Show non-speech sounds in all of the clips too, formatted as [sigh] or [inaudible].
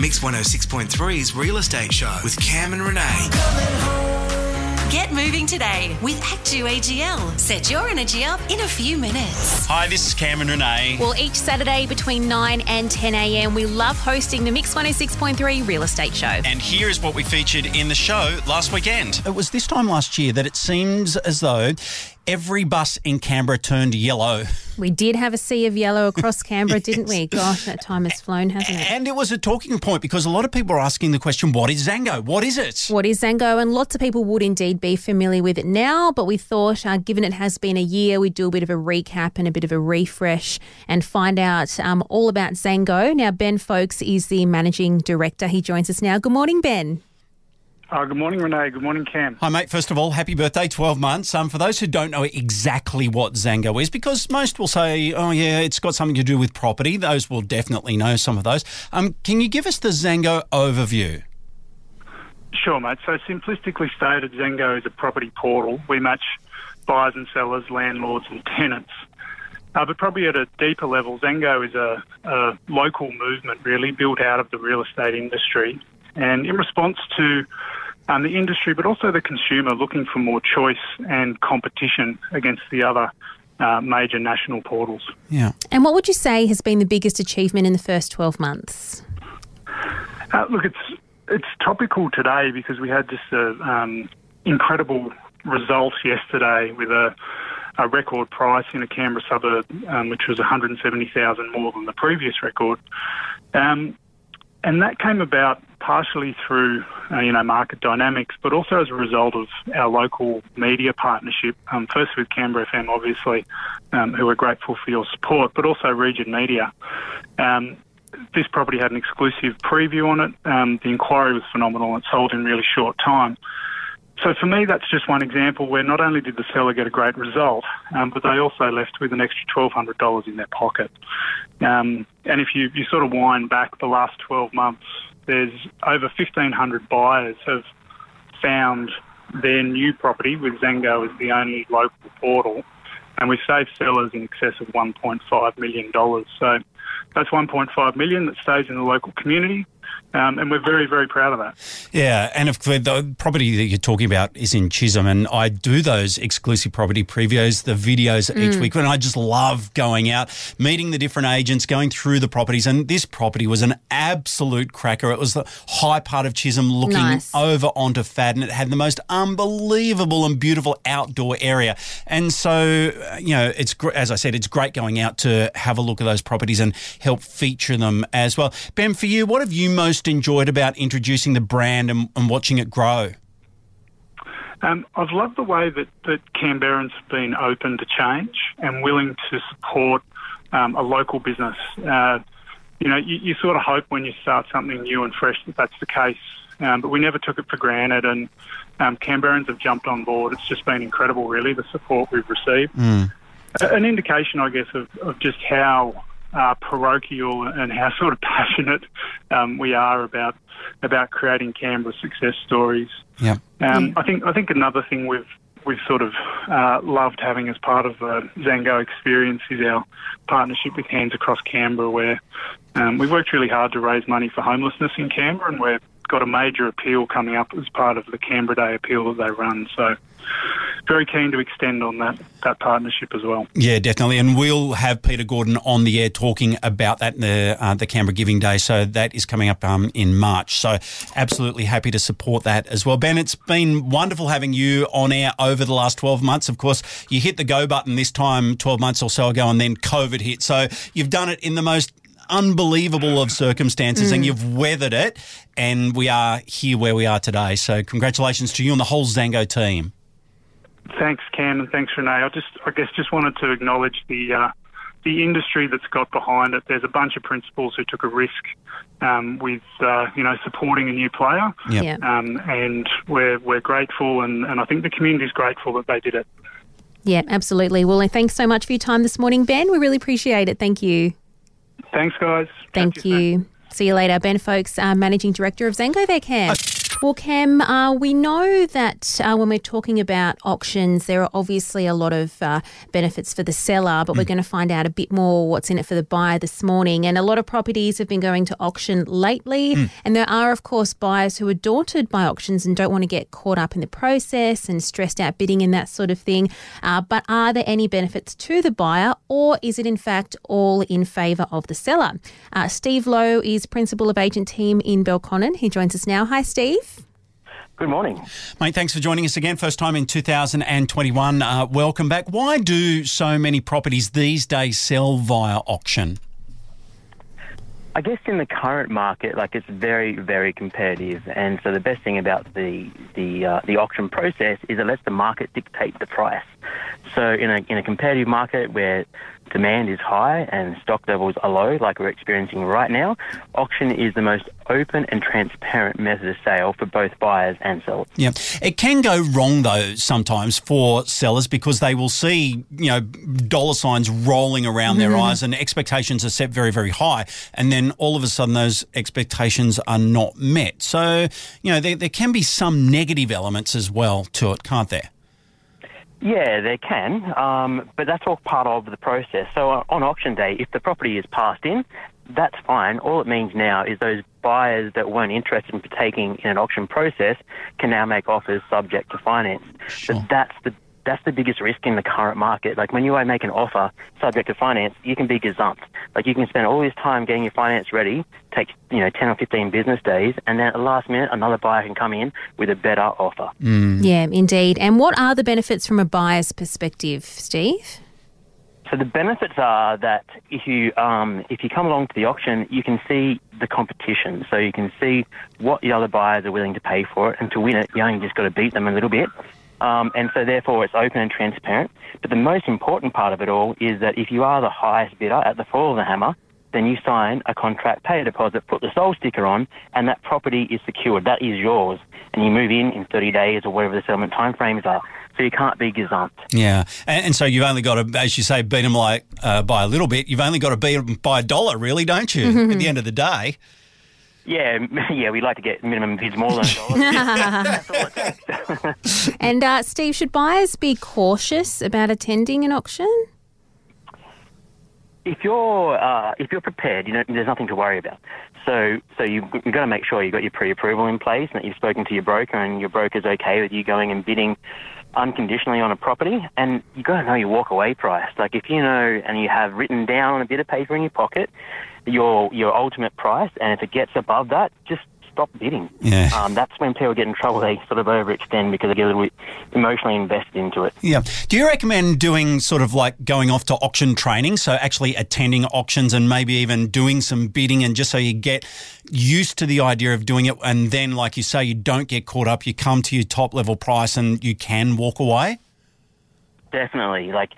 Mix 106.3's Real Estate Show with Cam and Renee. Get moving today with ActewAGL. Set your energy up in a few minutes. Hi, this is Cameron Renee. Well, each Saturday between 9 and 10 a.m., we love hosting the Mix 106.3 Real Estate Show. And here is what we featured in the show last weekend. It was this time last year that it seems as though every bus in Canberra turned yellow. We did have a sea of yellow across Canberra, [laughs] didn't we? Gosh, that time has flown, hasn't it? And it was a talking point because a lot of people are asking the question, what is Zango? What is it? What is Zango? And lots of people would indeed be familiar with it now, but we thought, uh, given it has been a year, we'd do a bit of a recap and a bit of a refresh and find out um, all about Zango. Now, Ben Faulks is the managing director. He joins us now. Good morning, Ben. Uh, good morning, Renee. Good morning, Cam. Hi, mate. First of all, happy birthday, 12 months. Um, for those who don't know exactly what Zango is, because most will say, oh, yeah, it's got something to do with property. Those will definitely know some of those. Um, can you give us the Zango overview? Sure, mate. So, simplistically stated, Zango is a property portal. We match buyers and sellers, landlords and tenants. Uh, but probably at a deeper level, Zango is a, a local movement, really, built out of the real estate industry. And in response to um, the industry, but also the consumer looking for more choice and competition against the other uh, major national portals. Yeah. And what would you say has been the biggest achievement in the first 12 months? Uh, look, it's it's topical today because we had just an um, incredible result yesterday with a, a record price in a Canberra suburb, um, which was 170,000 more than the previous record. Um, and that came about partially through, uh, you know, market dynamics, but also as a result of our local media partnership. Um, first with Canberra FM, obviously, um, who are grateful for your support, but also Region Media. Um, this property had an exclusive preview on it. Um, the inquiry was phenomenal. It sold in really short time. So for me, that's just one example where not only did the seller get a great result, um, but they also left with an extra $1,200 in their pocket. Um, and if you, you sort of wind back the last 12 months, there's over 1,500 buyers have found their new property with Zango as the only local portal, and we've saved sellers in excess of $1.5 million. So that's 1.5 million that stays in the local community. Um, and we're very, very proud of that. Yeah, and if the property that you're talking about is in Chisholm, and I do those exclusive property previews, the videos mm. each week, and I just love going out, meeting the different agents, going through the properties. And this property was an absolute cracker. It was the high part of Chisholm looking nice. over onto Fadden. It had the most unbelievable and beautiful outdoor area. And so, uh, you know, it's as I said, it's great going out to have a look at those properties and help feature them as well. Ben, for you, what have you most enjoyed about introducing the brand and, and watching it grow? Um, I've loved the way that, that Canberrans have been open to change and willing to support um, a local business. Uh, you know, you, you, sort of hope when you start something new and fresh that that's the case, um, but we never took it for granted, and um, Canberrans have jumped on board. It's just been incredible, really, the support we've received. Mm. An indication, I guess, of, of just how uh, parochial and how [laughs] sort of passionate um, we are about about creating Canberra success stories. Yeah. Um, I think I think another thing we've we've sort of uh, loved having as part of the Zango experience is our partnership with Hands Across Canberra, where um, we've worked really hard to raise money for homelessness in Canberra, and we've got a major appeal coming up as part of the Canberra Day appeal that they run. So very keen to extend on that that partnership as well. Yeah, definitely, and we'll have Peter Gordon on the air talking about that in the uh, the Canberra Giving Day. So that is coming up um, in March. So absolutely happy to support that as well. Ben, it's been wonderful having you on air over the last twelve months. Of course, you hit the go button this time twelve months or so ago, and then COVID hit. So you've done it in the most unbelievable of circumstances mm. and you've weathered it and we are here where we are today. So congratulations to you and the whole Zango team. Thanks, Cam, and thanks, Renee. I just, I guess, just wanted to acknowledge the uh, the industry that's got behind it. There's a bunch of principals who took a risk um, with, uh, you know, supporting a new player, yep. um, and we're we're grateful, and, and I think the community is grateful that they did it. Yeah, absolutely. Well, thanks so much for your time this morning, Ben. We really appreciate it. Thank you. Thanks, guys. Thank you. you See you later. Ben Faulks, uh, Managing Director of Zango there, Cam. Well, Cam, uh, we know that uh, when we're talking about auctions, there are obviously a lot of uh, benefits for the seller, but we're going to find out a bit more what's in it for the buyer this morning. And a lot of properties have been going to auction lately, and there are, of course, buyers who are daunted by auctions and don't want to get caught up in the process and stressed out bidding and that sort of thing. Uh, but are there any benefits to the buyer, or is it in fact all in favour of the seller? Uh, Steve Lowe is principal of agent team in Belconnen. He joins us now. Hi, Steve. Good morning. Mate, thanks for joining us again. First time in 2021. Uh, welcome back. Why do so many properties these days sell via auction? I guess in the current market, like it's very, very competitive, and so the best thing about the the uh, the auction process is it lets the market dictate the price. So in a in a competitive market where demand is high and stock levels are low, like we're experiencing right now, auction is the most open and transparent method of sale for both buyers and sellers. Yeah, it can go wrong though sometimes for sellers because they will see you know dollar signs rolling around their mm-hmm. eyes and expectations are set very very high, and then all of a sudden those expectations are not met. So you know there, there can be some negative elements as well to it, can't there? Yeah, they can, um, but that's all part of the process. So uh, on auction day, if the property is passed in, that's fine. All it means now is those buyers that weren't interested in partaking in an auction process can now make offers subject to finance. Sure. But that's the that's the biggest risk in the current market. Like when you make an offer subject to finance, you can be gazumped. Like you can spend all this time getting your finance ready, takes you know ten or fifteen business days, and then at the last minute, another buyer can come in with a better offer. Yeah, indeed. And what are the benefits from a buyer's perspective, Steve? So the benefits are that if you um, if you come along to the auction, you can see the competition. So you can see what the other buyers are willing to pay for it, and to win it, you only just got to beat them a little bit. Um, and so therefore, it's open and transparent. But the most important part of it all is that if you are the highest bidder at the fall of the hammer, then you sign a contract, pay a deposit, put the sold sticker on, and that property is secured. That is yours, and you move in in 30 days or whatever the settlement timeframes are. So you can't be gazumped. Yeah, and, and so you've only got to, as you say, beat them like uh, by a little bit. You've only got to beat them by a dollar, really, don't you? At the end of the day. Yeah, [laughs] yeah, we like to get minimum bids more than a dollar. That's all it takes. And uh, Steve, should buyers be cautious about attending an auction? if you're uh, if you're prepared, you know, there's nothing to worry about. So so you, you've got to make sure you've got your pre-approval in place and that you've spoken to your broker and your broker's okay with you going and bidding unconditionally on a property. And you've got to know your walk-away price. Like if you know and you have written down on a bit of paper in your pocket your your ultimate price, and if it gets above that, just stop bidding. Yeah. Um, that's when people get in trouble. They sort of overextend because they get a little bit emotionally invested into it. Yeah. Do you recommend doing sort of like going off to auction training? So actually attending auctions and maybe even doing some bidding and just so you get used to the idea of doing it. And then, like you say, you don't get caught up. You come to your top level price and you can walk away. Definitely. Like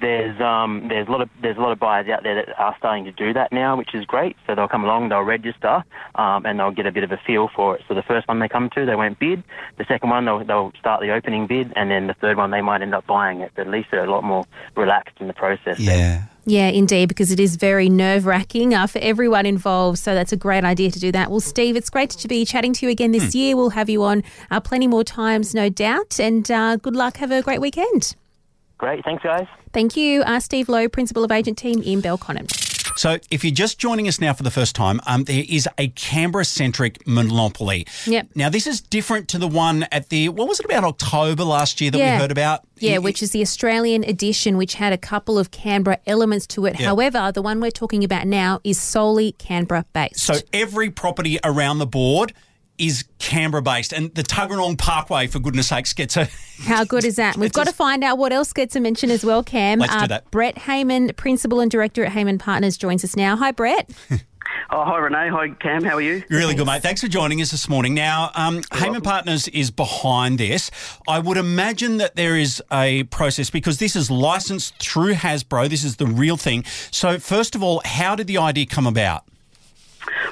there's um there's a lot of there's a lot of buyers out there that are starting to do that now, which is great. So they'll come along, they'll register, um, and they'll get a bit of a feel for it. So the first one they come to, they won't bid. The second one, they'll they'll start the opening bid, and then the third one, they might end up buying it. But at least they're a lot more relaxed in the process. then. Yeah, indeed, because it is very nerve wracking uh, for everyone involved. So that's a great idea to do that. Well, Steve, it's great to be chatting to you again this year. We'll have you on uh, plenty more times, no doubt. And uh, good luck. Have a great weekend. Great. Thanks, guys. Thank you, uh, Steve Lowe, Principal of Agent Team in Belconnen. So, if you're just joining us now for the first time, um, there is a Canberra centric monopoly. Yep. Now, this is different to the one at the, what was it about October last year that Yeah. we heard about? Yeah, It- which is the Australian edition, which had a couple of Canberra elements to it. Yeah. However, the one we're talking about now is solely Canberra based. So, every property around the board is Canberra based. And the Tuggeranong Parkway, for goodness sakes, gets a. [laughs] How good is that? [laughs] We've got to find out what else gets a mention as well, Cam. Let's do that. Brett Hayman, Principal and Director at Hayman Partners, joins us now. Hi, Brett. [laughs] Oh, hi, Renee. Hi, Cam. How are you? Really good, mate. Thanks for joining us this morning. Now, um, Hayman Partners is behind this. I would imagine that there is a process because this is licensed through Hasbro. This is the real thing. So, first of all, how did the idea come about?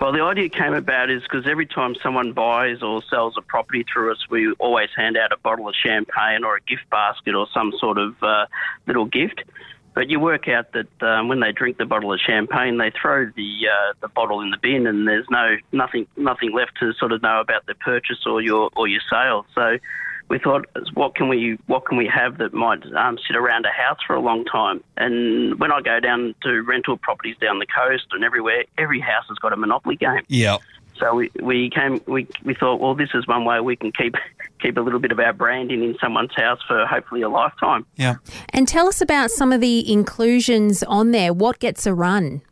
Well, the idea came about is because every time someone buys or sells a property through us, we always hand out a bottle of champagne or a gift basket or some sort of uh, little gift. But you work out that um, when they drink the bottle of champagne, they throw the uh, the bottle in the bin, and there's no nothing nothing left to sort of know about the purchase or your or your sale. So we thought, what can we what can we have that might um, sit around a house for a long time? And when I go down to rental properties down the coast and everywhere, every house has got a monopoly game. Yeah. So we, we came we, we thought, well, this is one way we can keep [laughs] keep a little bit of our branding in someone's house for hopefully a lifetime. Yeah. And tell us about some of the inclusions on there. What gets a run?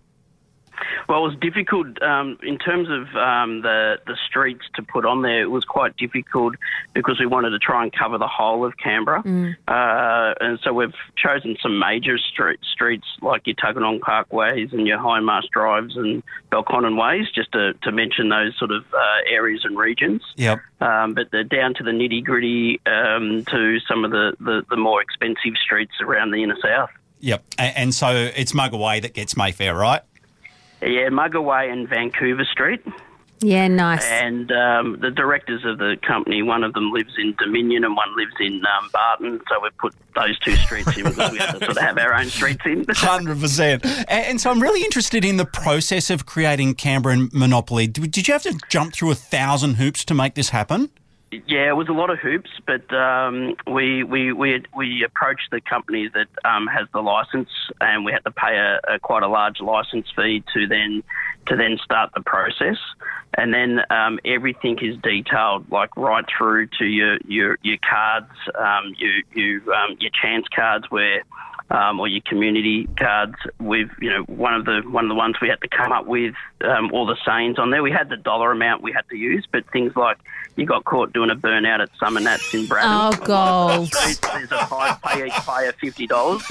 Well, it was difficult um, in terms of um, the the streets to put on there. It was quite difficult because we wanted to try and cover the whole of Canberra, uh, and so we've chosen some major street, streets like your Tuggeranong Parkways and your Hindmarsh Drives and Belconnen Ways, just to, to mention those sort of uh, areas and regions. Yep. Um, but they're down to the nitty gritty um, to some of the, the, the more expensive streets around the inner south. Yep. A- And so it's Mugga Way that gets Mayfair, right? Yeah, Mugga Way and Vancouver Street. Yeah, nice. And um, the directors of the company, one of them lives in Dominion and one lives in um, Barton. So we've put those two streets in because we had to sort of have our own streets in. [laughs] Hundred percent. And so I'm really interested in the process of creating Canberra Monopoly. Did did you have to jump through a thousand hoops to make this happen? Yeah, it was a lot of hoops, but um, we we we we approached the company that um, has the license, and we had to pay a, a quite a large license fee to then to then start the process, and then um, everything is detailed, like right through to your your your cards, um, you you um, your chance cards where. Um, or your community cards with you know one of the one of the ones we had to come up with um, all the sayings on there. We had the dollar amount we had to use, but things like you got caught doing a burnout at Summernats in Braddon. Oh, gold. There's a prize, pay each player fifty dollars.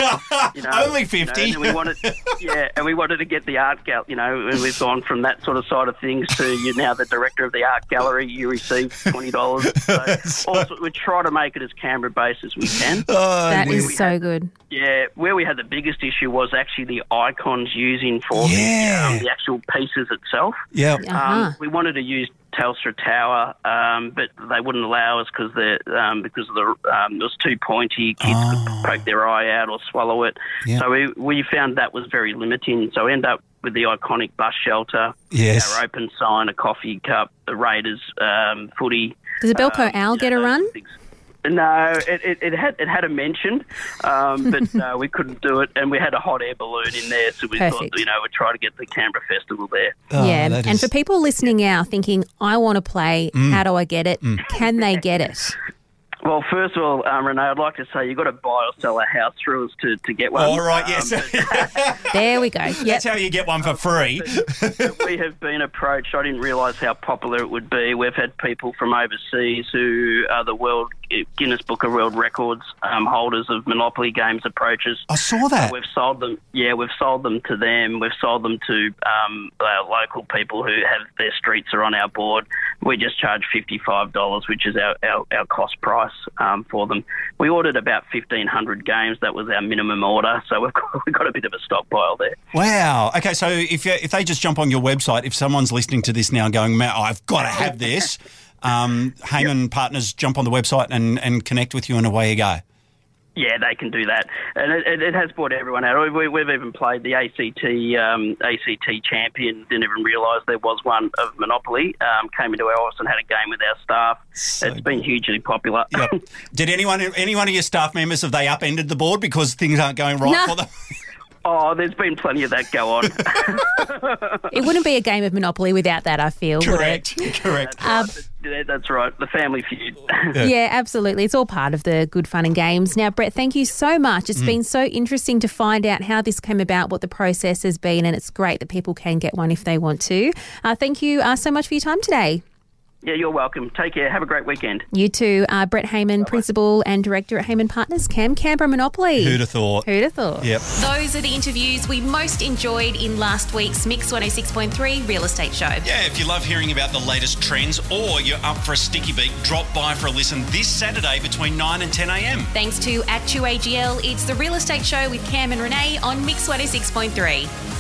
You know, Only you know, 50. and we wanted, yeah, and we wanted to get the art gal. You know, and we've gone from that sort of side of things to you're now the director of the art gallery. You receive twenty dollars. So, [laughs] also, we try to make it as Canberra based as we can. that we- is we so had- good. Yeah, where we had the biggest issue was actually the icons using for Yeah. the, um, the actual pieces itself. Yeah. Uh-huh. Um, we wanted to use Telstra Tower, um, but they wouldn't allow us because um, because of the um, it was too pointy. Kids Oh. could poke their eye out or swallow it. Yeah. So we we found that was very limiting. So we end up with the iconic bus shelter, Yes. our open sign, a coffee cup, the Raiders um, footy. Does a Belco um, Owl get know, a run? things. No, it, it, it had it had a mention, um, but [laughs] uh, we couldn't do it, and we had a hot air balloon in there, so we thought you know we'd try to get the Canberra Festival there. Oh, yeah. that And is- for people listening out thinking, I want to play, Mm. how do I get it? Can they get it? [laughs] Well, first of all, um, Renee, I'd like to say you've got to buy or sell a house through us to, to get one. All right. Um, Yes. [laughs] There we go. Yep. That's how you get one for free. but we have been approached. I didn't realise how popular it would be. We've had people from overseas who are the world Guinness Book of World Records um, holders of Monopoly games approaches. I saw that. We've sold them. Yeah, we've sold them to them. We've sold them to um, our local people who have their streets are on our board. We just charge fifty five dollars, which is our, our, our cost price um, for them. We ordered about fifteen hundred games. That was our minimum order, so we've got, [laughs] we've got a bit of a stockpile there. Wow. Okay, so if you, if they just jump on your website, if someone's listening to this now, going, "Man, I've got to have this," [laughs] um, Hayman Partners jump on the website and, and connect with you, and away you go. Yeah, they can do that, and it, it, it has brought everyone out. We, we've even played the ACT um, ACT champion. Didn't even realise there was one of Monopoly. Um, came into our office and had a game with our staff. So it's been hugely popular. Yep. [laughs] Did anyone any one of your staff members have they upended the board because things aren't going right No. for them? [laughs] oh, there's been plenty of that go on. [laughs] It wouldn't be a game of Monopoly without that, I feel. would it? Correct. [laughs] Correct. Um, Yeah, That's right, the family feud. yeah, absolutely. It's all part of the good fun and games. Now, Brett, thank you so much. It's been so interesting to find out how this came about, what the process has been, and it's great that people can get one if they want to. Uh, thank you uh, so much for your time today. Yeah, you're welcome. Take care. Have a great weekend. You too, uh, Brett Hayman, Principal and Director at Hayman Partners, Cam Canberra Monopoly. Who'd have thought? Who'd have thought? Yep. Those are the interviews we most enjoyed in last week's Mix 106.3 Real Estate Show. Yeah, if you love hearing about the latest trends or you're up for a sticky beat, drop by for a listen this Saturday between 9 and 10 a.m. Thanks to ActewAGL, it's the Real Estate Show with Cam and Renee on Mix 106.3.